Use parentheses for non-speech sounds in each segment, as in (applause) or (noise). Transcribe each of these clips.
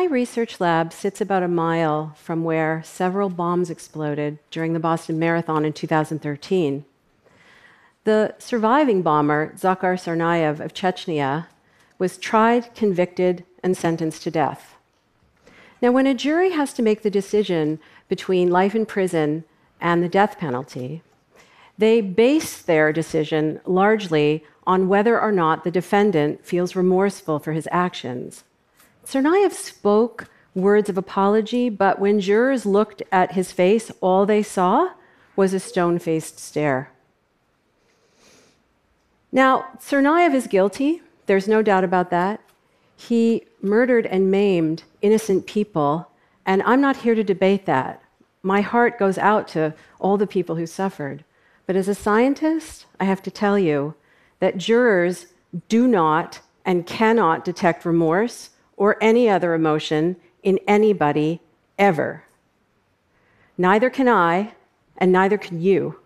My research lab sits about a mile from where several bombs exploded during the Boston Marathon in 2013. The surviving bomber, Dzhokhar Tsarnaev of Chechnya, was tried, convicted, and sentenced to death. Now, when a jury has to make the decision between life in prison and the death penalty, they base their decision largely on whether or not the defendant feels remorseful for his actions. Tsarnaev spoke words of apology, but when jurors looked at his face, all they saw was a stone faced stare. Now, Tsarnaev is guilty, there's no doubt about that. He murdered and maimed innocent people, and I'm not here to debate that. My heart goes out to all the people who suffered. But as a scientist, I have to tell you that jurors do not and cannot detect remorse or any other emotion in anybody ever. Neither can I, and neither can you.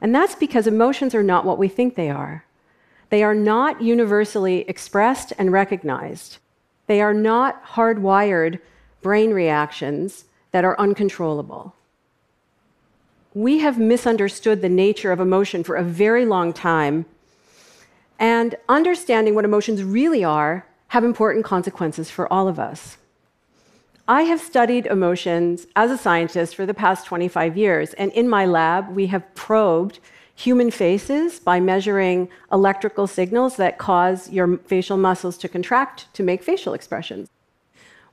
And that's because emotions are not what we think they are. They are not universally expressed and recognized. They are not hardwired brain reactions that are uncontrollable. We have misunderstood the nature of emotion for a very long time, and understanding what emotions really are have important consequences for all of us. I have studied emotions as a scientist for the past 25 years, and in my lab, we have probed human faces by measuring electrical signals that cause your facial muscles to contract to make facial expressions.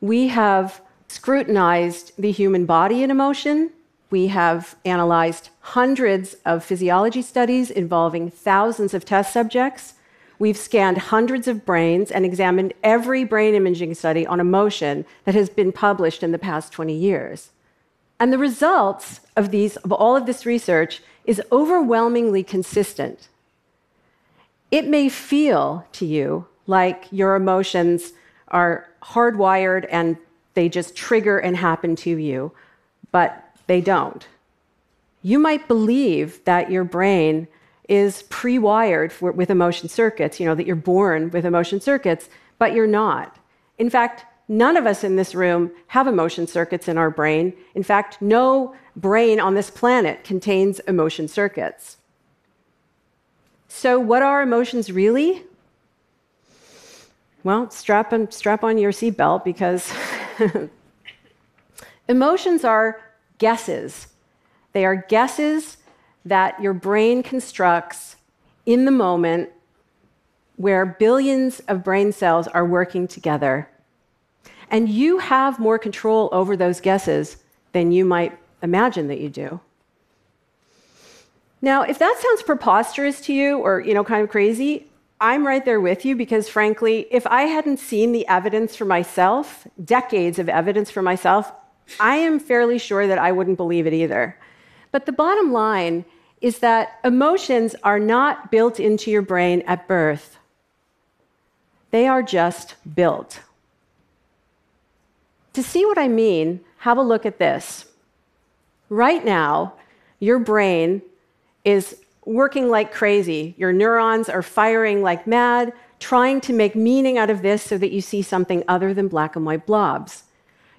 We have scrutinized the human body in emotion. We have analyzed hundreds of physiology studies involving thousands of test subjects. We've scanned hundreds of brains and examined every brain imaging study on emotion that has been published in the past 20 years. And the results of, these, of all of this research is overwhelmingly consistent. It may feel to you like your emotions are hardwired and they just trigger and happen to you, but they don't. You might believe that your brain is pre wired with emotion circuits, you know, that you're born with emotion circuits, but you're not. In fact, none of us in this room have emotion circuits in our brain. In fact, no brain on this planet contains emotion circuits. So, what are emotions really? Well, strap on, strap on your seatbelt because (laughs) emotions are guesses. They are guesses that your brain constructs in the moment where billions of brain cells are working together. And you have more control over those guesses than you might imagine that you do. Now, if that sounds preposterous to you or, you know, kind of crazy, I'm right there with you because frankly, if I hadn't seen the evidence for myself, decades of evidence for myself, I am fairly sure that I wouldn't believe it either. But the bottom line is that emotions are not built into your brain at birth, they are just built. To see what I mean, have a look at this. Right now, your brain is working like crazy. Your neurons are firing like mad, trying to make meaning out of this so that you see something other than black and white blobs.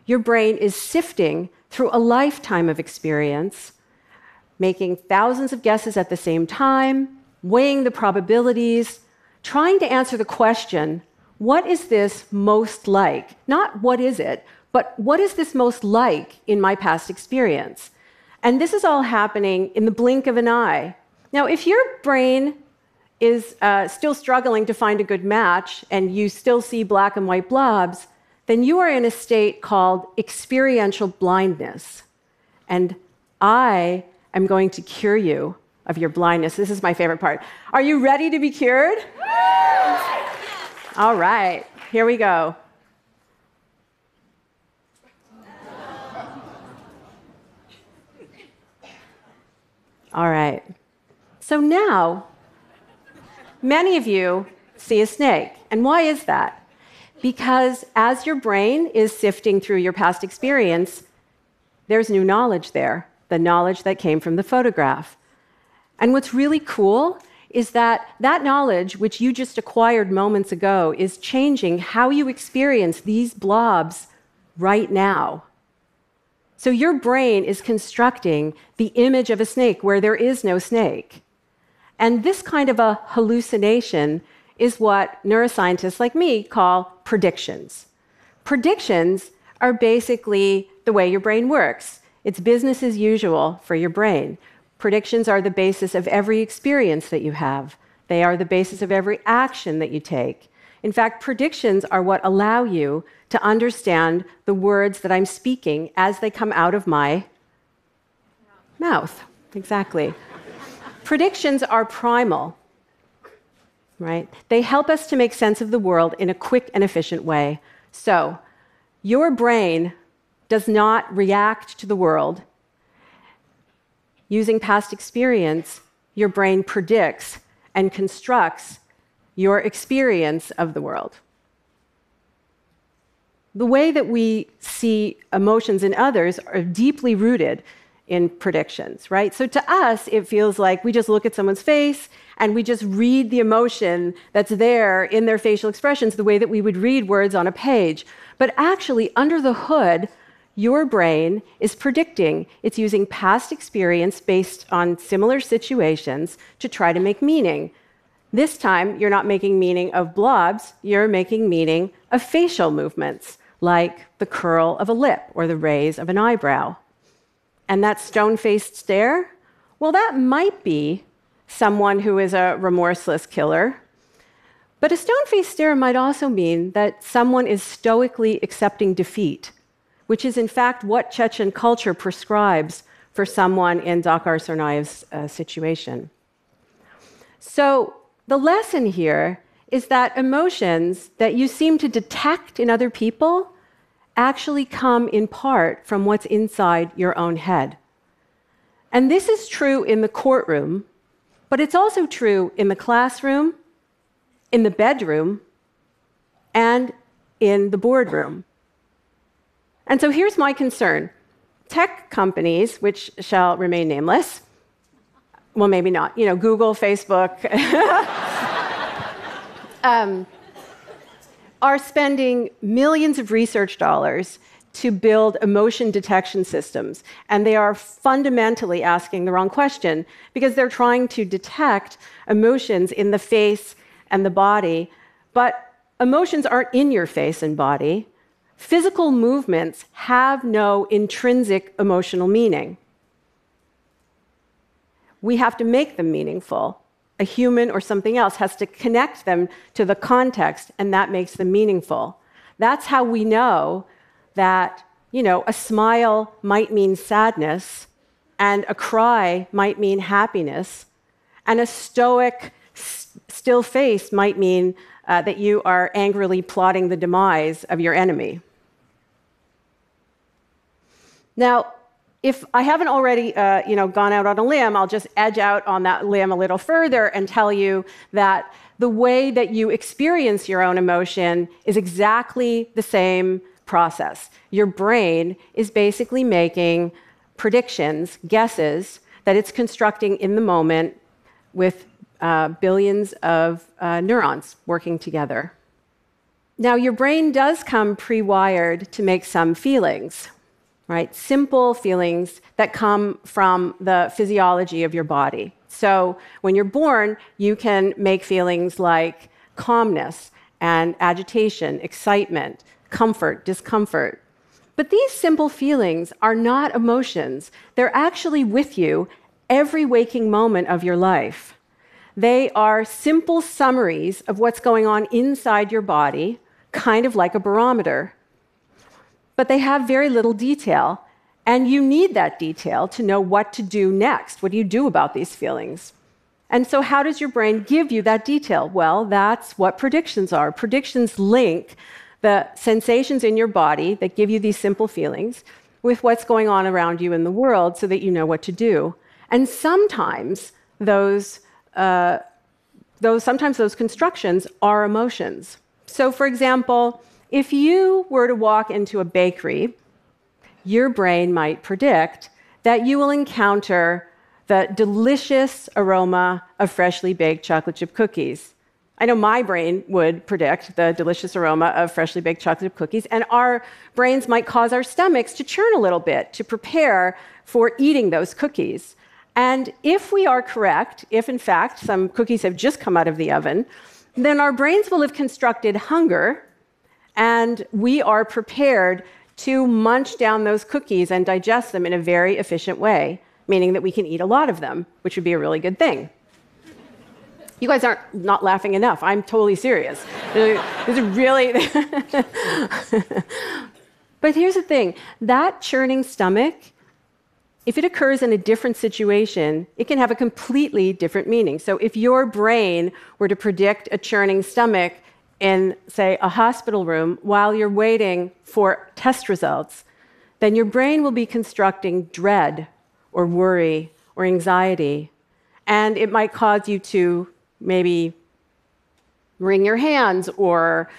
Your brain is sifting through a lifetime of experience making thousands of guesses at the same time, weighing the probabilities, trying to answer the question what is this most like? Not what is it, but what is this most like in my past experience? And this is all happening in the blink of an eye. Now, if your brain is uh, still struggling to find a good match and you still see black and white blobs, then you are in a state called experiential blindness. And I am going to cure you of your blindness. This is my favorite part. Are you ready to be cured? All right, here we go. All right. So now, many of you see a snake. And why is that? Because as your brain is sifting through your past experience, there's new knowledge there the knowledge that came from the photograph. And what's really cool is that that knowledge, which you just acquired moments ago, is changing how you experience these blobs right now. So your brain is constructing the image of a snake where there is no snake. And this kind of a hallucination is what neuroscientists like me call predictions. Predictions are basically the way your brain works. It's business as usual for your brain. Predictions are the basis of every experience that you have. They are the basis of every action that you take. In fact, predictions are what allow you to understand the words that I'm speaking as they come out of my mouth. Exactly. predictions are primal, right? They help us to make sense of the world in a quick and efficient way. So, your brain does not react to the world. Using past experience, your brain predicts and constructs your experience of the world. The way that we see emotions in others are deeply rooted in predictions, right? So to us, it feels like we just look at someone's face and we just read the emotion that's there in their facial expressions the way that we would read words on a page. But actually, under the hood, your brain is predicting. It's using past experience based on similar situations to try to make meaning. This time, you're not making meaning of blobs, you're making meaning of facial movements, like the curl of a lip or the raise of an eyebrow. And that stone faced stare? Well, that might be someone who is a remorseless killer. But a stone faced stare might also mean that someone is stoically accepting defeat, which is in fact what Chechen culture prescribes for someone in Dzhokhar Tsarnaev's uh, situation. So, the lesson here is that emotions that you seem to detect in other people actually come in part from what's inside your own head. And this is true in the courtroom, but it's also true in the classroom, in the bedroom, and in the boardroom. And so here's my concern tech companies, which shall remain nameless, well, maybe not, you know, Google, Facebook, (laughs) um, are spending millions of research dollars to build emotion detection systems. And they are fundamentally asking the wrong question because they're trying to detect emotions in the face and the body. But emotions aren't in your face and body. Physical movements have no intrinsic emotional meaning we have to make them meaningful. A human or something else has to connect them to the context, and that makes them meaningful. That's how we know that, you know, a smile might mean sadness, and a cry might mean happiness, and a stoic, still face might mean uh, that you are angrily plotting the demise of your enemy. Now, if I haven't already, uh, you know, gone out on a limb, I'll just edge out on that limb a little further and tell you that the way that you experience your own emotion is exactly the same process. Your brain is basically making predictions, guesses that it's constructing in the moment with uh, billions of uh, neurons working together. Now, your brain does come pre wired to make some feelings right? Simple feelings that come from the physiology of your body. So when you're born, you can make feelings like calmness and agitation, excitement, comfort, discomfort. But these simple feelings are not emotions. They're actually with you every waking moment of your life. They are simple summaries of what's going on inside your body, kind of like a barometer but they have very little detail. And you need that detail to know what to do next. What do you do about these feelings? And so, how does your brain give you that detail? Well, that's what predictions are. Predictions link the sensations in your body that give you these simple feelings with what's going on around you in the world so that you know what to do. And sometimes those, uh, those, sometimes those constructions are emotions. So, for example, if you were to walk into a bakery, your brain might predict that you will encounter the delicious aroma of freshly baked chocolate chip cookies. I know my brain would predict the delicious aroma of freshly baked chocolate chip cookies, and our brains might cause our stomachs to churn a little bit to prepare for eating those cookies. And if we are correct, if in fact some cookies have just come out of the oven, then our brains will have constructed hunger, and we are prepared to munch down those cookies and digest them in a very efficient way, meaning that we can eat a lot of them, which would be a really good thing. You guys aren't not laughing enough. I'm totally serious. (laughs) this is really. (laughs) but here's the thing that churning stomach, if it occurs in a different situation, it can have a completely different meaning. So if your brain were to predict a churning stomach in, say, a hospital room while you're waiting for test results, then your brain will be constructing dread or worry or anxiety. And it might cause you to maybe wring your hands or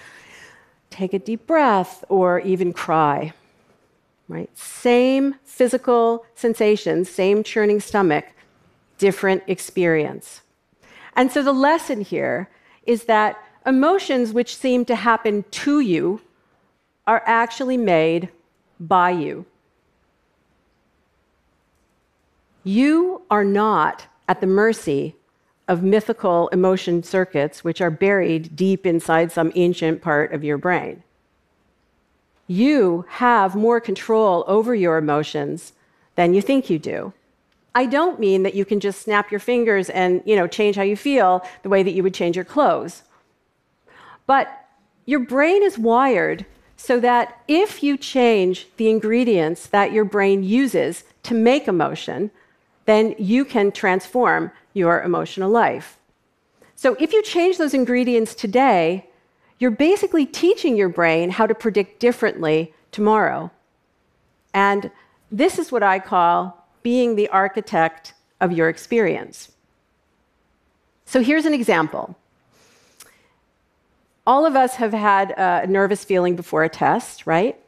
take a deep breath or even cry. Right? Same physical sensations, same churning stomach, different experience. And so the lesson here is that emotions which seem to happen to you are actually made by you. You are not at the mercy of mythical emotion circuits which are buried deep inside some ancient part of your brain. You have more control over your emotions than you think you do. I don't mean that you can just snap your fingers and, you know, change how you feel the way that you would change your clothes. But your brain is wired so that if you change the ingredients that your brain uses to make emotion, then you can transform your emotional life. So if you change those ingredients today, you're basically teaching your brain how to predict differently tomorrow. And this is what I call being the architect of your experience. So here's an example. All of us have had a nervous feeling before a test, right?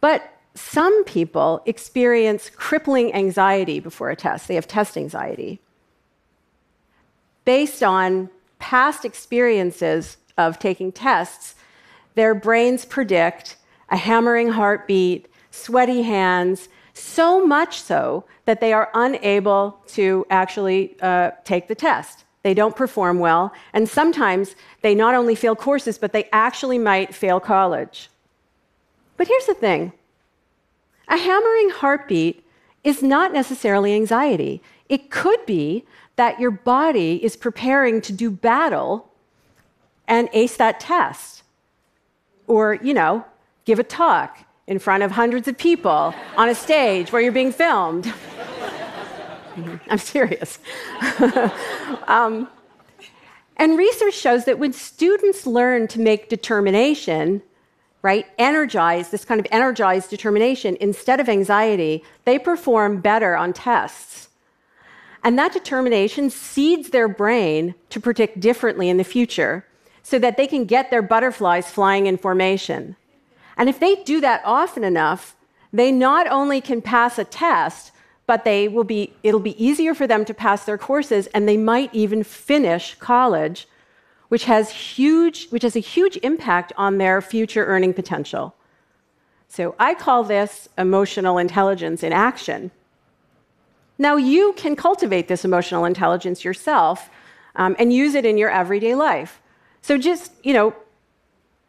But some people experience crippling anxiety before a test. They have test anxiety based on past experiences of taking tests, their brains predict a hammering heartbeat, sweaty hands, so much so that they are unable to actually uh, take the test. They don't perform well, and sometimes they not only fail courses, but they actually might fail college. But here's the thing a hammering heartbeat is not necessarily anxiety. It could be that your body is preparing to do battle and ace that test. Or, you know, give a talk in front of hundreds of people on a stage where you're being filmed. (laughs) I'm serious. (laughs) um, and research shows that when students learn to make determination, right, energize, this kind of energized determination instead of anxiety, they perform better on tests. And that determination seeds their brain to predict differently in the future so that they can get their butterflies flying in formation. And if they do that often enough, they not only can pass a test, but they will be, it'll be easier for them to pass their courses and they might even finish college, which has, huge, which has a huge impact on their future earning potential. So I call this emotional intelligence in action. Now, you can cultivate this emotional intelligence yourself um, and use it in your everyday life. So just, you know,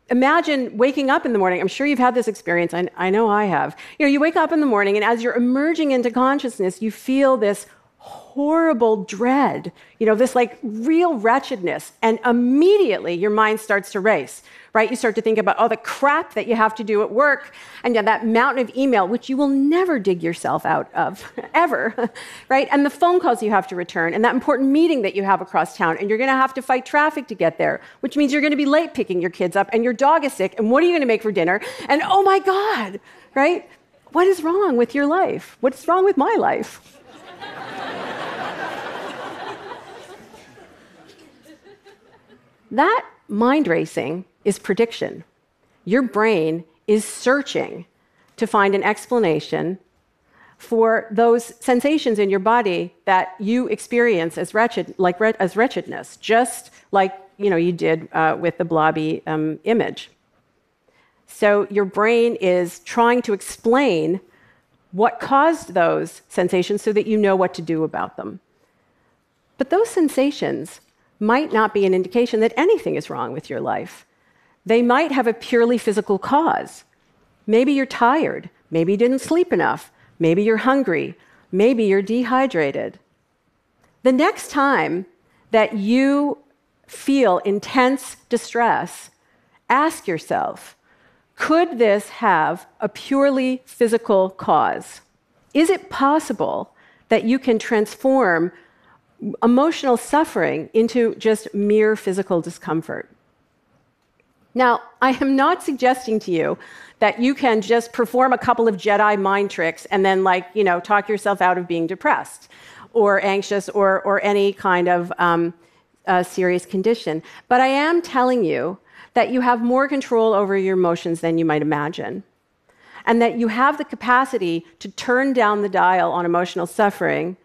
imagine waking up in the morning. I'm sure you've had this experience. I, I know I have. You know, you wake up in the morning, and as you're emerging into consciousness, you feel this horrible dread, you know, this like real wretchedness. And immediately your mind starts to race, right? You start to think about all the crap that you have to do at work and that mountain of email, which you will never dig yourself out of, (laughs) ever, (laughs) right? And the phone calls you have to return and that important meeting that you have across town. And you're going to have to fight traffic to get there, which means you're going to be late picking your kids up and your dog is sick. And what are you going to make for dinner? And oh my God, right? What is wrong with your life? What's wrong with my life? That mind racing is prediction. Your brain is searching to find an explanation for those sensations in your body that you experience as wretched, like as wretchedness, just like you know you did uh, with the blobby um, image. So your brain is trying to explain what caused those sensations so that you know what to do about them. But those sensations might not be an indication that anything is wrong with your life. They might have a purely physical cause. Maybe you're tired. Maybe you didn't sleep enough. Maybe you're hungry. Maybe you're dehydrated. The next time that you feel intense distress, ask yourself could this have a purely physical cause? Is it possible that you can transform emotional suffering into just mere physical discomfort? Now, I am not suggesting to you that you can just perform a couple of Jedi mind tricks and then, like, you know, talk yourself out of being depressed or anxious or, or any kind of um, uh, serious condition. But I am telling you that you have more control over your emotions than you might imagine. And that you have the capacity to turn down the dial on emotional suffering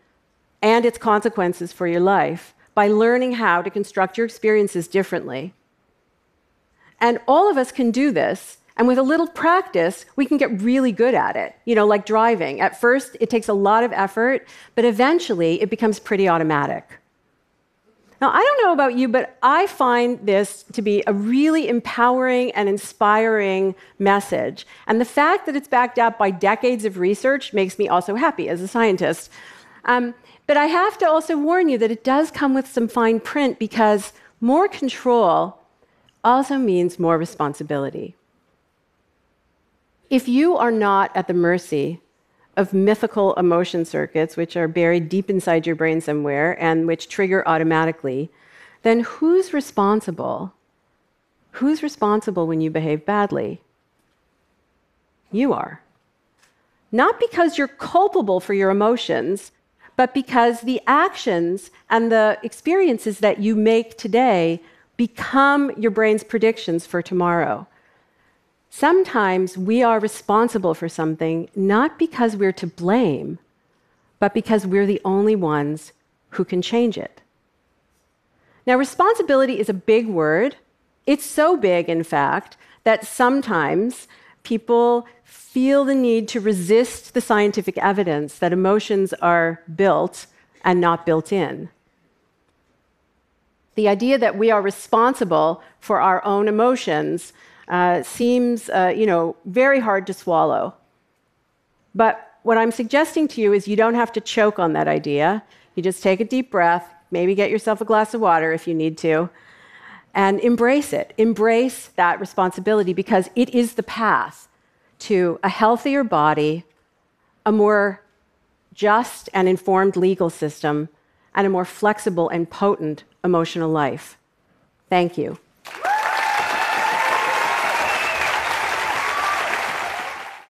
and its consequences for your life by learning how to construct your experiences differently. And all of us can do this. And with a little practice, we can get really good at it. You know, like driving. At first, it takes a lot of effort, but eventually, it becomes pretty automatic. Now, I don't know about you, but I find this to be a really empowering and inspiring message. And the fact that it's backed up by decades of research makes me also happy as a scientist. Um, but I have to also warn you that it does come with some fine print because more control also means more responsibility. If you are not at the mercy of mythical emotion circuits, which are buried deep inside your brain somewhere and which trigger automatically, then who's responsible? Who's responsible when you behave badly? You are. Not because you're culpable for your emotions, but because the actions and the experiences that you make today become your brain's predictions for tomorrow. Sometimes we are responsible for something not because we're to blame, but because we're the only ones who can change it. Now, responsibility is a big word. It's so big, in fact, that sometimes people feel the need to resist the scientific evidence that emotions are built and not built in. The idea that we are responsible for our own emotions uh, seems, uh, you know, very hard to swallow. But what I'm suggesting to you is you don't have to choke on that idea. You just take a deep breath, maybe get yourself a glass of water if you need to, and embrace it. Embrace that responsibility because it is the path to a healthier body, a more just and informed legal system, and a more flexible and potent emotional life. Thank you.